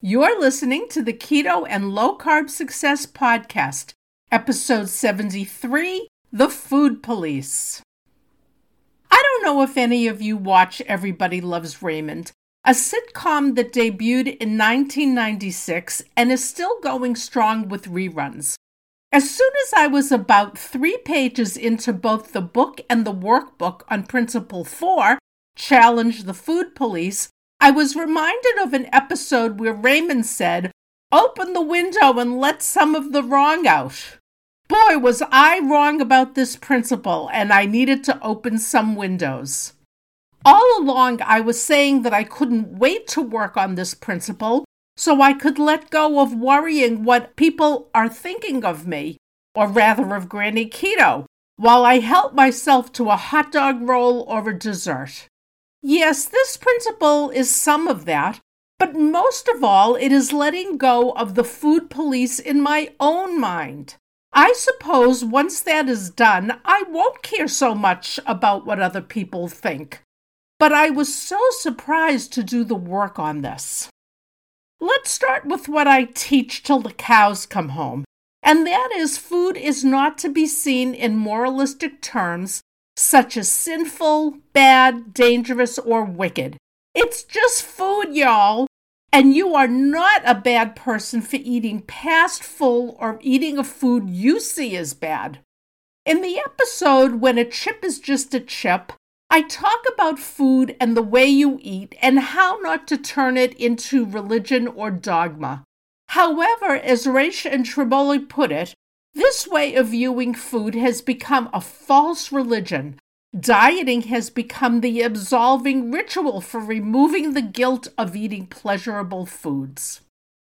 You're listening to the Keto and Low Carb Success Podcast, episode 73 The Food Police. I don't know if any of you watch Everybody Loves Raymond, a sitcom that debuted in 1996 and is still going strong with reruns. As soon as I was about three pages into both the book and the workbook on Principle 4, Challenge the Food Police, I was reminded of an episode where Raymond said, Open the window and let some of the wrong out. Boy, was I wrong about this principle, and I needed to open some windows. All along, I was saying that I couldn't wait to work on this principle so I could let go of worrying what people are thinking of me, or rather of Granny Keto, while I help myself to a hot dog roll or a dessert. Yes, this principle is some of that, but most of all, it is letting go of the food police in my own mind. I suppose once that is done, I won't care so much about what other people think. But I was so surprised to do the work on this. Let's start with what I teach till the cows come home, and that is food is not to be seen in moralistic terms, such as sinful, bad, dangerous, or wicked. It's just food, y'all. And you are not a bad person for eating past full or eating a food you see as bad. In the episode, When a Chip is Just a Chip, I talk about food and the way you eat and how not to turn it into religion or dogma. However, as Resch and Tribole put it, this way of viewing food has become a false religion. Dieting has become the absolving ritual for removing the guilt of eating pleasurable foods.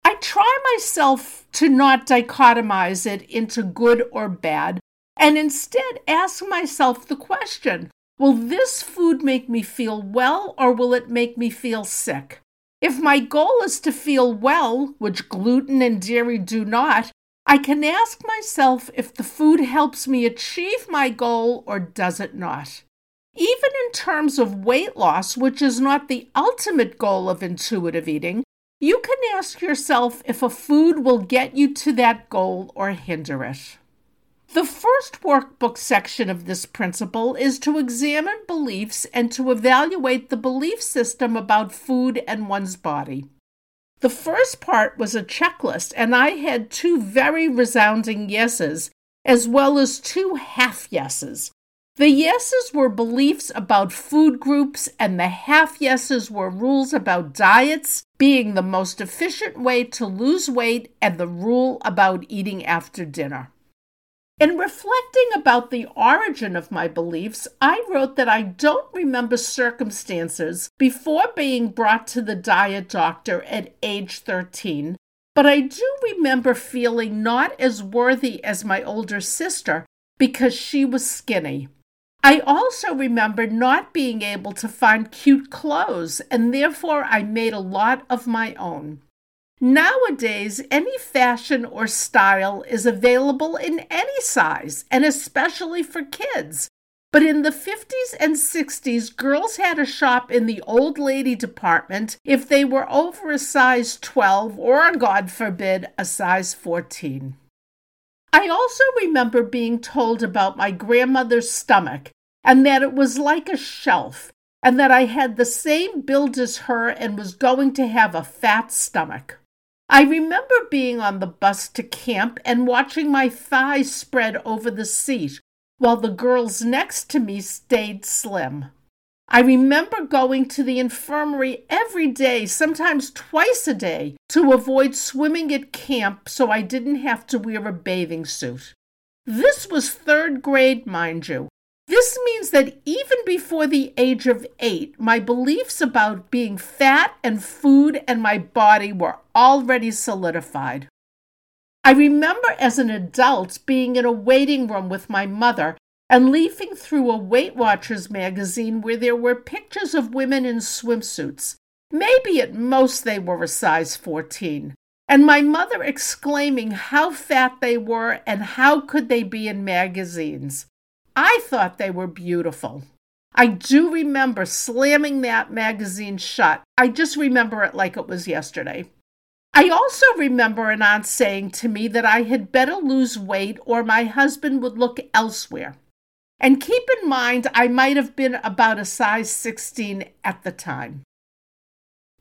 I try myself to not dichotomize it into good or bad, and instead ask myself the question Will this food make me feel well, or will it make me feel sick? If my goal is to feel well, which gluten and dairy do not, I can ask myself if the food helps me achieve my goal or does it not. Even in terms of weight loss, which is not the ultimate goal of intuitive eating, you can ask yourself if a food will get you to that goal or hinder it. The first workbook section of this principle is to examine beliefs and to evaluate the belief system about food and one's body. The first part was a checklist, and I had two very resounding yeses, as well as two half yeses. The yeses were beliefs about food groups, and the half yeses were rules about diets being the most efficient way to lose weight and the rule about eating after dinner. In reflecting about the origin of my beliefs, I wrote that I don't remember circumstances before being brought to the diet doctor at age 13, but I do remember feeling not as worthy as my older sister because she was skinny. I also remember not being able to find cute clothes, and therefore I made a lot of my own. Nowadays, any fashion or style is available in any size, and especially for kids. But in the 50s and 60s, girls had to shop in the old lady department if they were over a size 12 or, God forbid, a size 14. I also remember being told about my grandmother's stomach and that it was like a shelf, and that I had the same build as her and was going to have a fat stomach. I remember being on the bus to camp and watching my thighs spread over the seat while the girls next to me stayed slim. I remember going to the infirmary every day, sometimes twice a day, to avoid swimming at camp so I didn't have to wear a bathing suit. This was third grade, mind you, this means that even before the age of eight, my beliefs about being fat and food and my body were already solidified. I remember as an adult being in a waiting room with my mother and leafing through a Weight Watchers magazine where there were pictures of women in swimsuits. Maybe at most they were a size 14. And my mother exclaiming how fat they were and how could they be in magazines. I thought they were beautiful. I do remember slamming that magazine shut. I just remember it like it was yesterday. I also remember an aunt saying to me that I had better lose weight or my husband would look elsewhere. And keep in mind, I might have been about a size 16 at the time.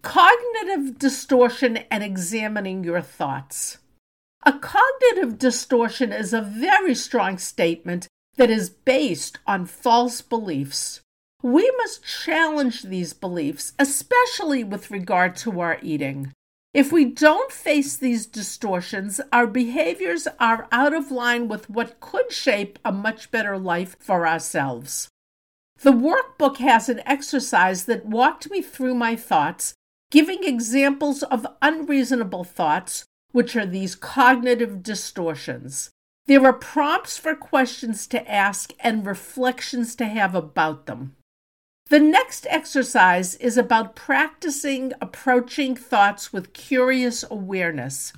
Cognitive distortion and examining your thoughts. A cognitive distortion is a very strong statement that is based on false beliefs. We must challenge these beliefs, especially with regard to our eating. If we don't face these distortions, our behaviors are out of line with what could shape a much better life for ourselves. The workbook has an exercise that walked me through my thoughts, giving examples of unreasonable thoughts, which are these cognitive distortions. There are prompts for questions to ask and reflections to have about them. The next exercise is about practicing approaching thoughts with curious awareness.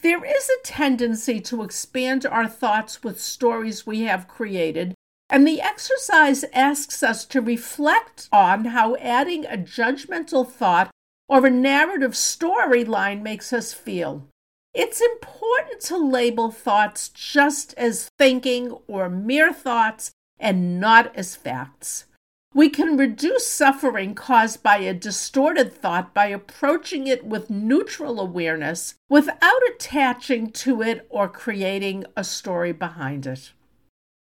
There is a tendency to expand our thoughts with stories we have created, and the exercise asks us to reflect on how adding a judgmental thought or a narrative storyline makes us feel. It's important to label thoughts just as thinking or mere thoughts and not as facts. We can reduce suffering caused by a distorted thought by approaching it with neutral awareness without attaching to it or creating a story behind it.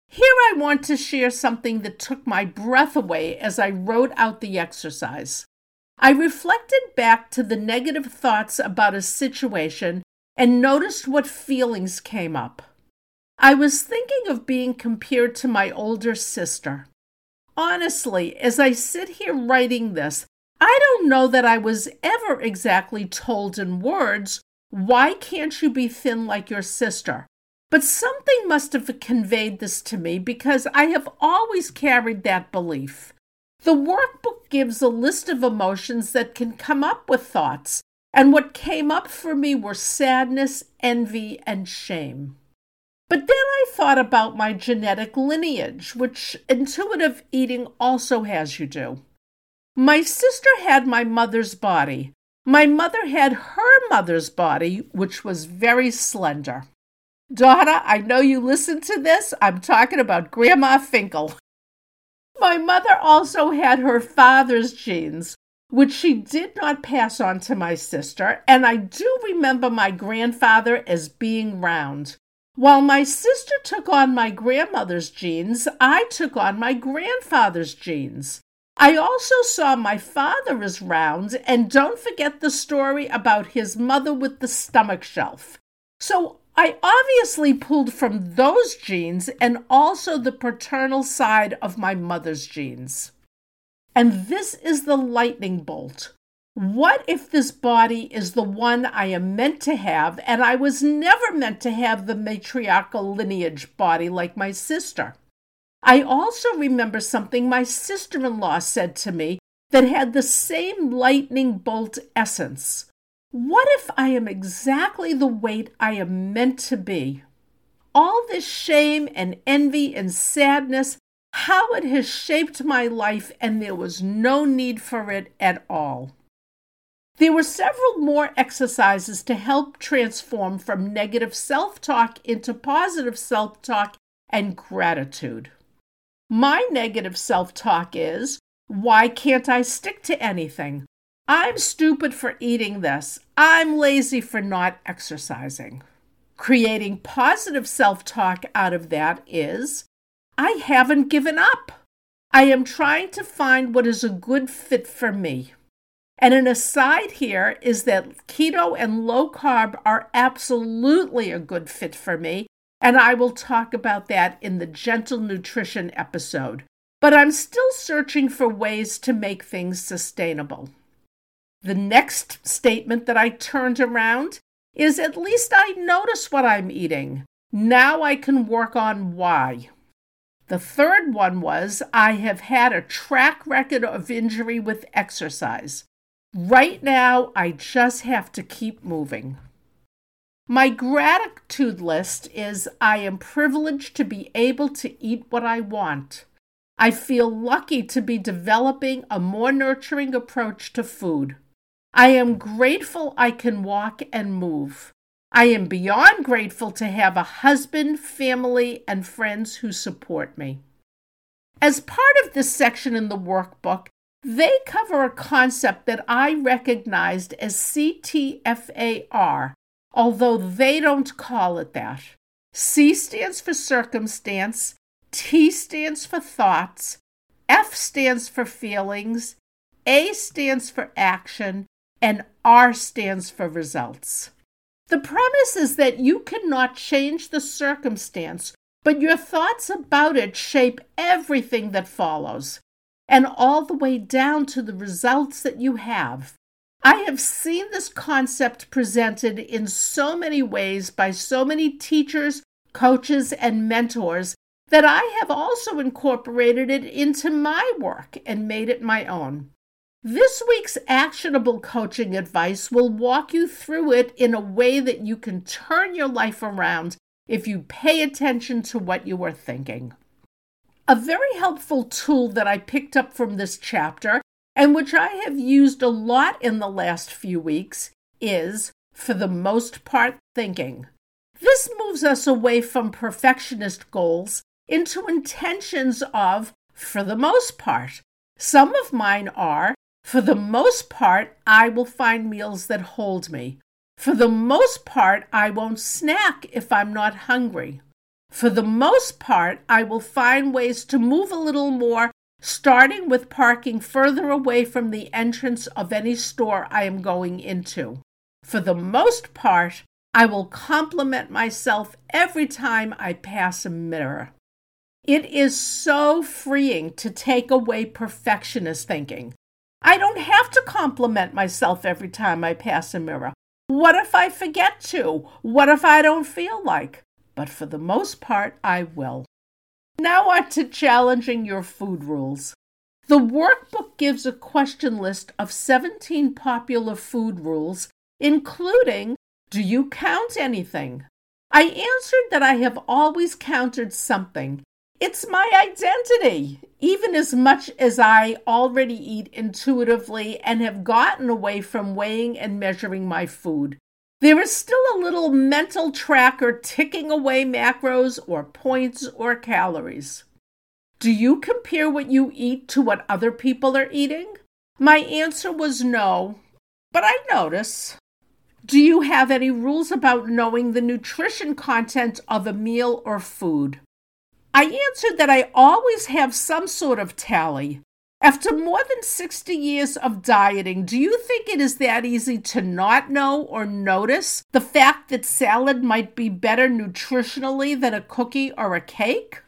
Here I want to share something that took my breath away as I wrote out the exercise. I reflected back to the negative thoughts about a situation and noticed what feelings came up. I was thinking of being compared to my older sister. Honestly, as I sit here writing this, I don't know that I was ever exactly told in words, why can't you be thin like your sister? But something must have conveyed this to me because I have always carried that belief. The workbook gives a list of emotions that can come up with thoughts, and what came up for me were sadness, envy, and shame. But then I thought about my genetic lineage, which intuitive eating also has you do. My sister had my mother's body. My mother had her mother's body, which was very slender. Donna, I know you listen to this. I'm talking about Grandma Finkel. My mother also had her father's genes, which she did not pass on to my sister, and I do remember my grandfather as being round. While my sister took on my grandmother's genes, I took on my grandfather's genes. I also saw my father as round, and don't forget the story about his mother with the stomach shelf. So I obviously pulled from those genes and also the paternal side of my mother's genes. And this is the lightning bolt. What if this body is the one I am meant to have, and I was never meant to have the matriarchal lineage body like my sister? I also remember something my sister in law said to me that had the same lightning bolt essence. What if I am exactly the weight I am meant to be? All this shame and envy and sadness, how it has shaped my life, and there was no need for it at all. There were several more exercises to help transform from negative self talk into positive self talk and gratitude. My negative self talk is why can't I stick to anything? I'm stupid for eating this. I'm lazy for not exercising. Creating positive self talk out of that is I haven't given up. I am trying to find what is a good fit for me. And an aside here is that keto and low carb are absolutely a good fit for me, and I will talk about that in the gentle nutrition episode. But I'm still searching for ways to make things sustainable. The next statement that I turned around is at least I notice what I'm eating. Now I can work on why. The third one was I have had a track record of injury with exercise. Right now, I just have to keep moving. My gratitude list is I am privileged to be able to eat what I want. I feel lucky to be developing a more nurturing approach to food. I am grateful I can walk and move. I am beyond grateful to have a husband, family, and friends who support me. As part of this section in the workbook, they cover a concept that I recognized as CTFAR, although they don't call it that. C stands for circumstance, T stands for thoughts, F stands for feelings, A stands for action, and R stands for results. The premise is that you cannot change the circumstance, but your thoughts about it shape everything that follows, and all the way down to the results that you have. I have seen this concept presented in so many ways by so many teachers, coaches, and mentors that I have also incorporated it into my work and made it my own. This week's actionable coaching advice will walk you through it in a way that you can turn your life around if you pay attention to what you are thinking. A very helpful tool that I picked up from this chapter and which I have used a lot in the last few weeks is, for the most part, thinking. This moves us away from perfectionist goals into intentions of, for the most part. Some of mine are, for the most part, I will find meals that hold me. For the most part, I won't snack if I'm not hungry. For the most part, I will find ways to move a little more, starting with parking further away from the entrance of any store I am going into. For the most part, I will compliment myself every time I pass a mirror. It is so freeing to take away perfectionist thinking. I don't have to compliment myself every time I pass a mirror. What if I forget to? What if I don't feel like? But for the most part, I will. Now on to challenging your food rules. The workbook gives a question list of 17 popular food rules, including Do you count anything? I answered that I have always counted something, it's my identity, even as much as I already eat intuitively and have gotten away from weighing and measuring my food. There is still a little mental tracker ticking away macros or points or calories. Do you compare what you eat to what other people are eating? My answer was no, but I notice. Do you have any rules about knowing the nutrition content of a meal or food? I answered that I always have some sort of tally. After more than 60 years of dieting, do you think it is that easy to not know or notice the fact that salad might be better nutritionally than a cookie or a cake?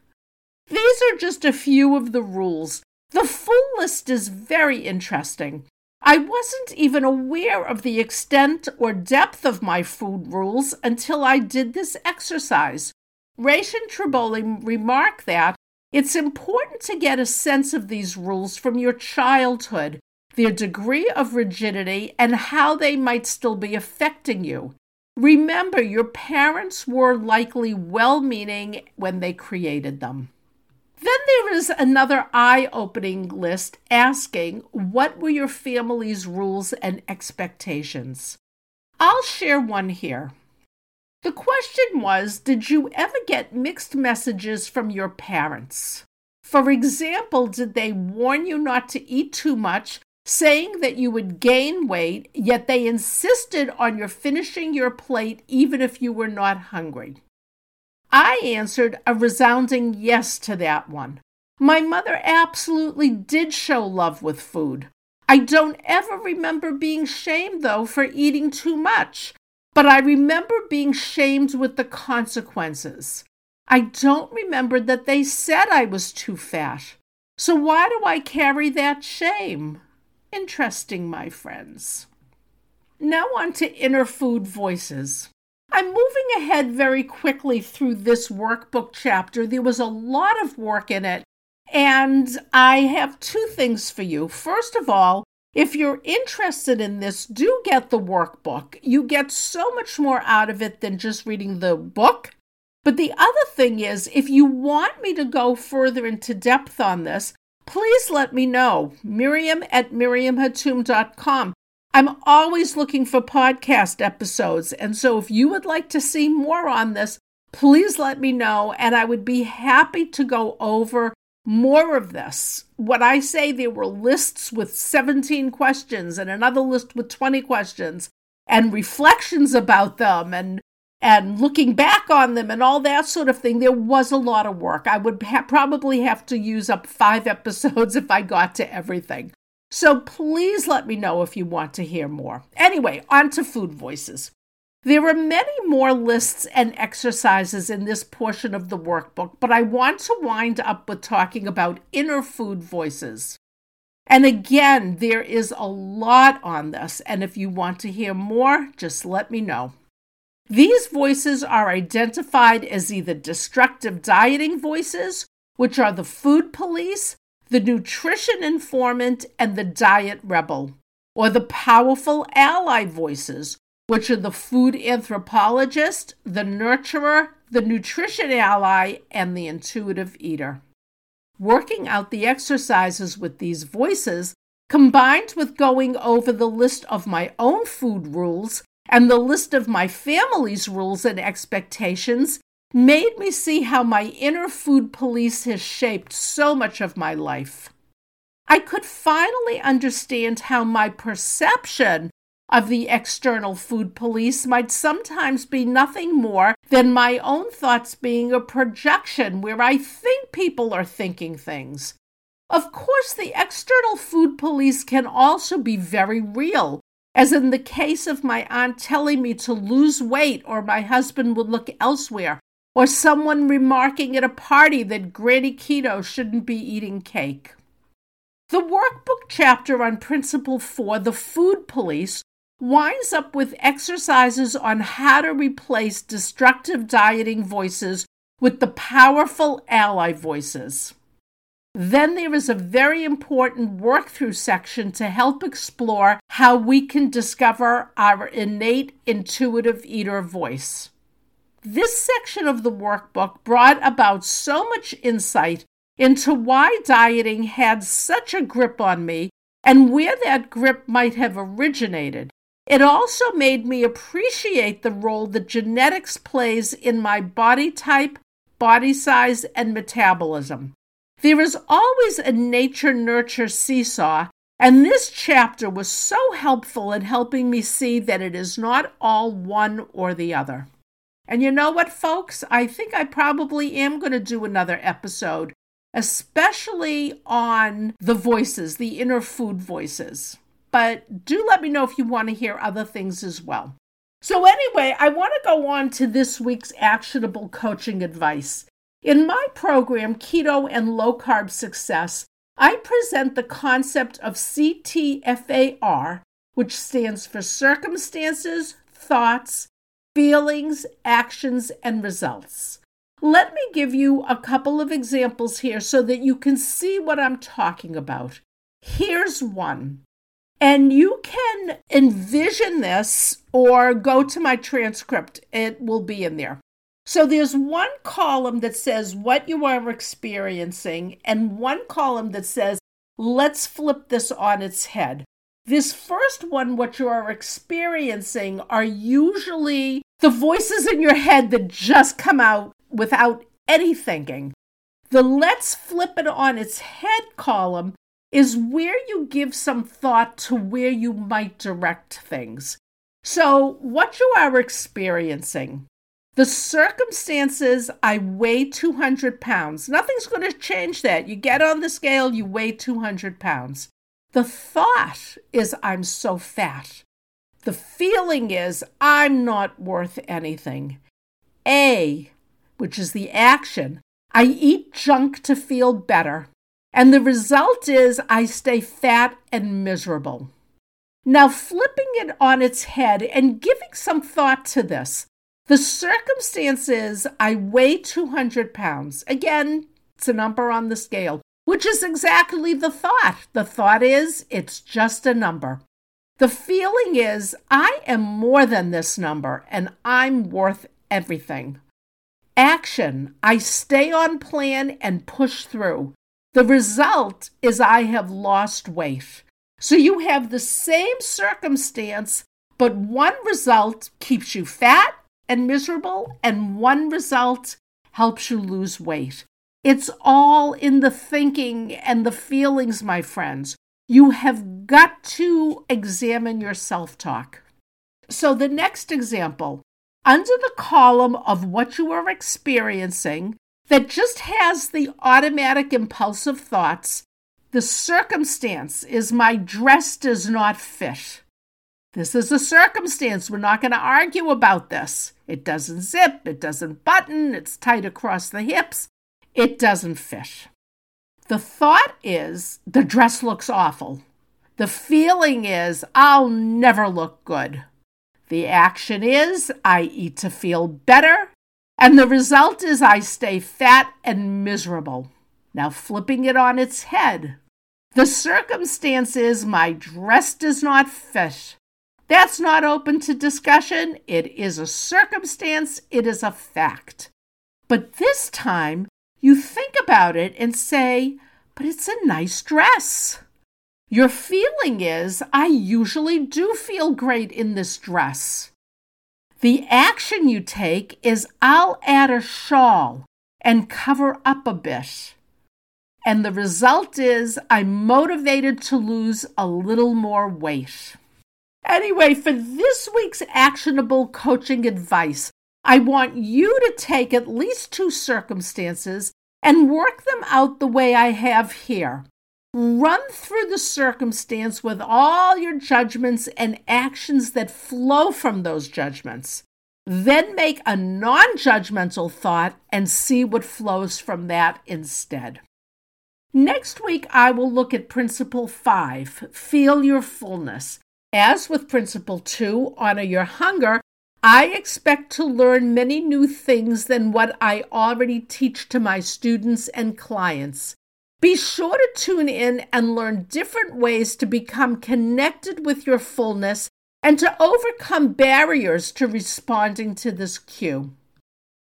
These are just a few of the rules. The full list is very interesting. I wasn't even aware of the extent or depth of my food rules until I did this exercise. Rachel Tribole remarked that it's important to get a sense of these rules from your childhood, their degree of rigidity, and how they might still be affecting you. Remember, your parents were likely well meaning when they created them. Then there is another eye opening list asking, What were your family's rules and expectations? I'll share one here. The question was Did you ever get mixed messages from your parents? For example, did they warn you not to eat too much, saying that you would gain weight, yet they insisted on your finishing your plate even if you were not hungry? I answered a resounding yes to that one. My mother absolutely did show love with food. I don't ever remember being shamed, though, for eating too much. But I remember being shamed with the consequences. I don't remember that they said I was too fat. So why do I carry that shame? Interesting, my friends. Now on to inner food voices. I'm moving ahead very quickly through this workbook chapter. There was a lot of work in it, and I have two things for you. First of all, if you're interested in this, do get the workbook. You get so much more out of it than just reading the book. But the other thing is, if you want me to go further into depth on this, please let me know. Miriam at miriamhatoum.com. I'm always looking for podcast episodes, and so if you would like to see more on this, please let me know, and I would be happy to go over more of this. What I say, there were lists with 17 questions and another list with 20 questions and reflections about them and and looking back on them and all that sort of thing. There was a lot of work. I would ha- probably have to use up 5 episodes if i got to everything. So please let me know if you want to hear more. Anyway on to food voices there are many more lists and exercises in this portion of the workbook, but I want to wind up with talking about inner food voices. And again, there is a lot on this, and if you want to hear more, just let me know. These voices are identified as either destructive dieting voices, which are the food police, the nutrition informant, and the diet rebel, or the powerful ally voices, which are the food anthropologist, the nurturer, the nutrition ally, and the intuitive eater. Working out the exercises with these voices, combined with going over the list of my own food rules and the list of my family's rules and expectations, made me see how my inner food police has shaped so much of my life. I could finally understand how my perception of the external food police might sometimes be nothing more than my own thoughts being a projection where I think people are thinking things. Of course, the external food police can also be very real, as in the case of my aunt telling me to lose weight or my husband would look elsewhere, or someone remarking at a party that Granny Keto shouldn't be eating cake. The workbook chapter on Principle 4, the food police, winds up with exercises on how to replace destructive dieting voices with the powerful ally voices. Then there is a very important work through section to help explore how we can discover our innate intuitive eater voice. This section of the workbook brought about so much insight into why dieting had such a grip on me and where that grip might have originated, it also made me appreciate the role that genetics plays in my body type, body size, and metabolism. There is always a nature nurture seesaw, and this chapter was so helpful in helping me see that it is not all one or the other. And you know what, folks? I think I probably am going to do another episode, especially on the voices, the inner food voices but do let me know if you want to hear other things as well. So, anyway, I want to go on to this week's actionable coaching advice. In my program, Keto and Low Carb Success, I present the concept of CTFAR, which stands for circumstances, thoughts, feelings, actions, and results. Let me give you a couple of examples here so that you can see what I'm talking about. Here's one and you can envision this or go to my transcript, it will be in there. So there's one column that says what you are experiencing, and one column that says, let's flip this on its head. This first one, what you are experiencing, are usually the voices in your head that just come out without any thinking. The let's flip it on its head column is where you give some thought to where you might direct things. So, what you are experiencing, the circumstances, I weigh 200 pounds. Nothing's going to change that. You get on the scale, you weigh 200 pounds. The thought is, I'm so fat. The feeling is, I'm not worth anything. A, which is the action, I eat junk to feel better. And the result is I stay fat and miserable. Now, flipping it on its head and giving some thought to this, the circumstance is I weigh 200 pounds. Again, it's a number on the scale, which is exactly the thought. The thought is it's just a number. The feeling is I am more than this number and I'm worth everything. Action I stay on plan and push through. The result is I have lost weight. So you have the same circumstance, but one result keeps you fat and miserable, and one result helps you lose weight. It's all in the thinking and the feelings, my friends. You have got to examine your self talk. So, the next example under the column of what you are experiencing that just has the automatic impulsive thoughts, the circumstance is my dress does not fit. This is a circumstance. We're not going to argue about this. It doesn't zip, it doesn't button, it's tight across the hips, it doesn't fit. The thought is the dress looks awful. The feeling is I'll never look good. The action is I eat to feel better, and the result is I stay fat and miserable. Now, flipping it on its head, the circumstance is my dress does not fit. That's not open to discussion. It is a circumstance, it is a fact. But this time, you think about it and say, but it's a nice dress. Your feeling is, I usually do feel great in this dress. The action you take is, I'll add a shawl and cover up a bit. And the result is, I'm motivated to lose a little more weight. Anyway, for this week's actionable coaching advice, I want you to take at least two circumstances and work them out the way I have here. Run through the circumstance with all your judgments and actions that flow from those judgments. Then make a non judgmental thought and see what flows from that instead. Next week, I will look at Principle 5 Feel Your Fullness. As with Principle 2 Honor Your Hunger, I expect to learn many new things than what I already teach to my students and clients. Be sure to tune in and learn different ways to become connected with your fullness and to overcome barriers to responding to this cue.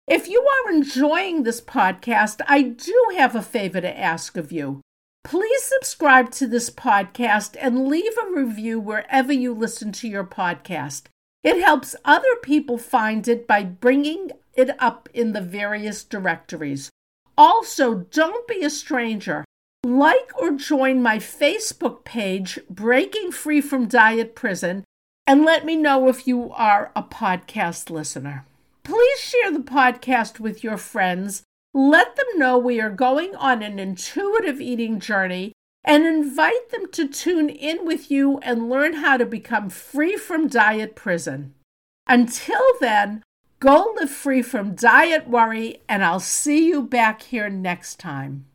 If you are enjoying this podcast, I do have a favor to ask of you. Please subscribe to this podcast and leave a review wherever you listen to your podcast. It helps other people find it by bringing it up in the various directories. Also, don't be a stranger. Like or join my Facebook page, Breaking Free from Diet Prison, and let me know if you are a podcast listener. Please share the podcast with your friends. Let them know we are going on an intuitive eating journey and invite them to tune in with you and learn how to become free from diet prison. Until then, go live free from diet worry, and I'll see you back here next time.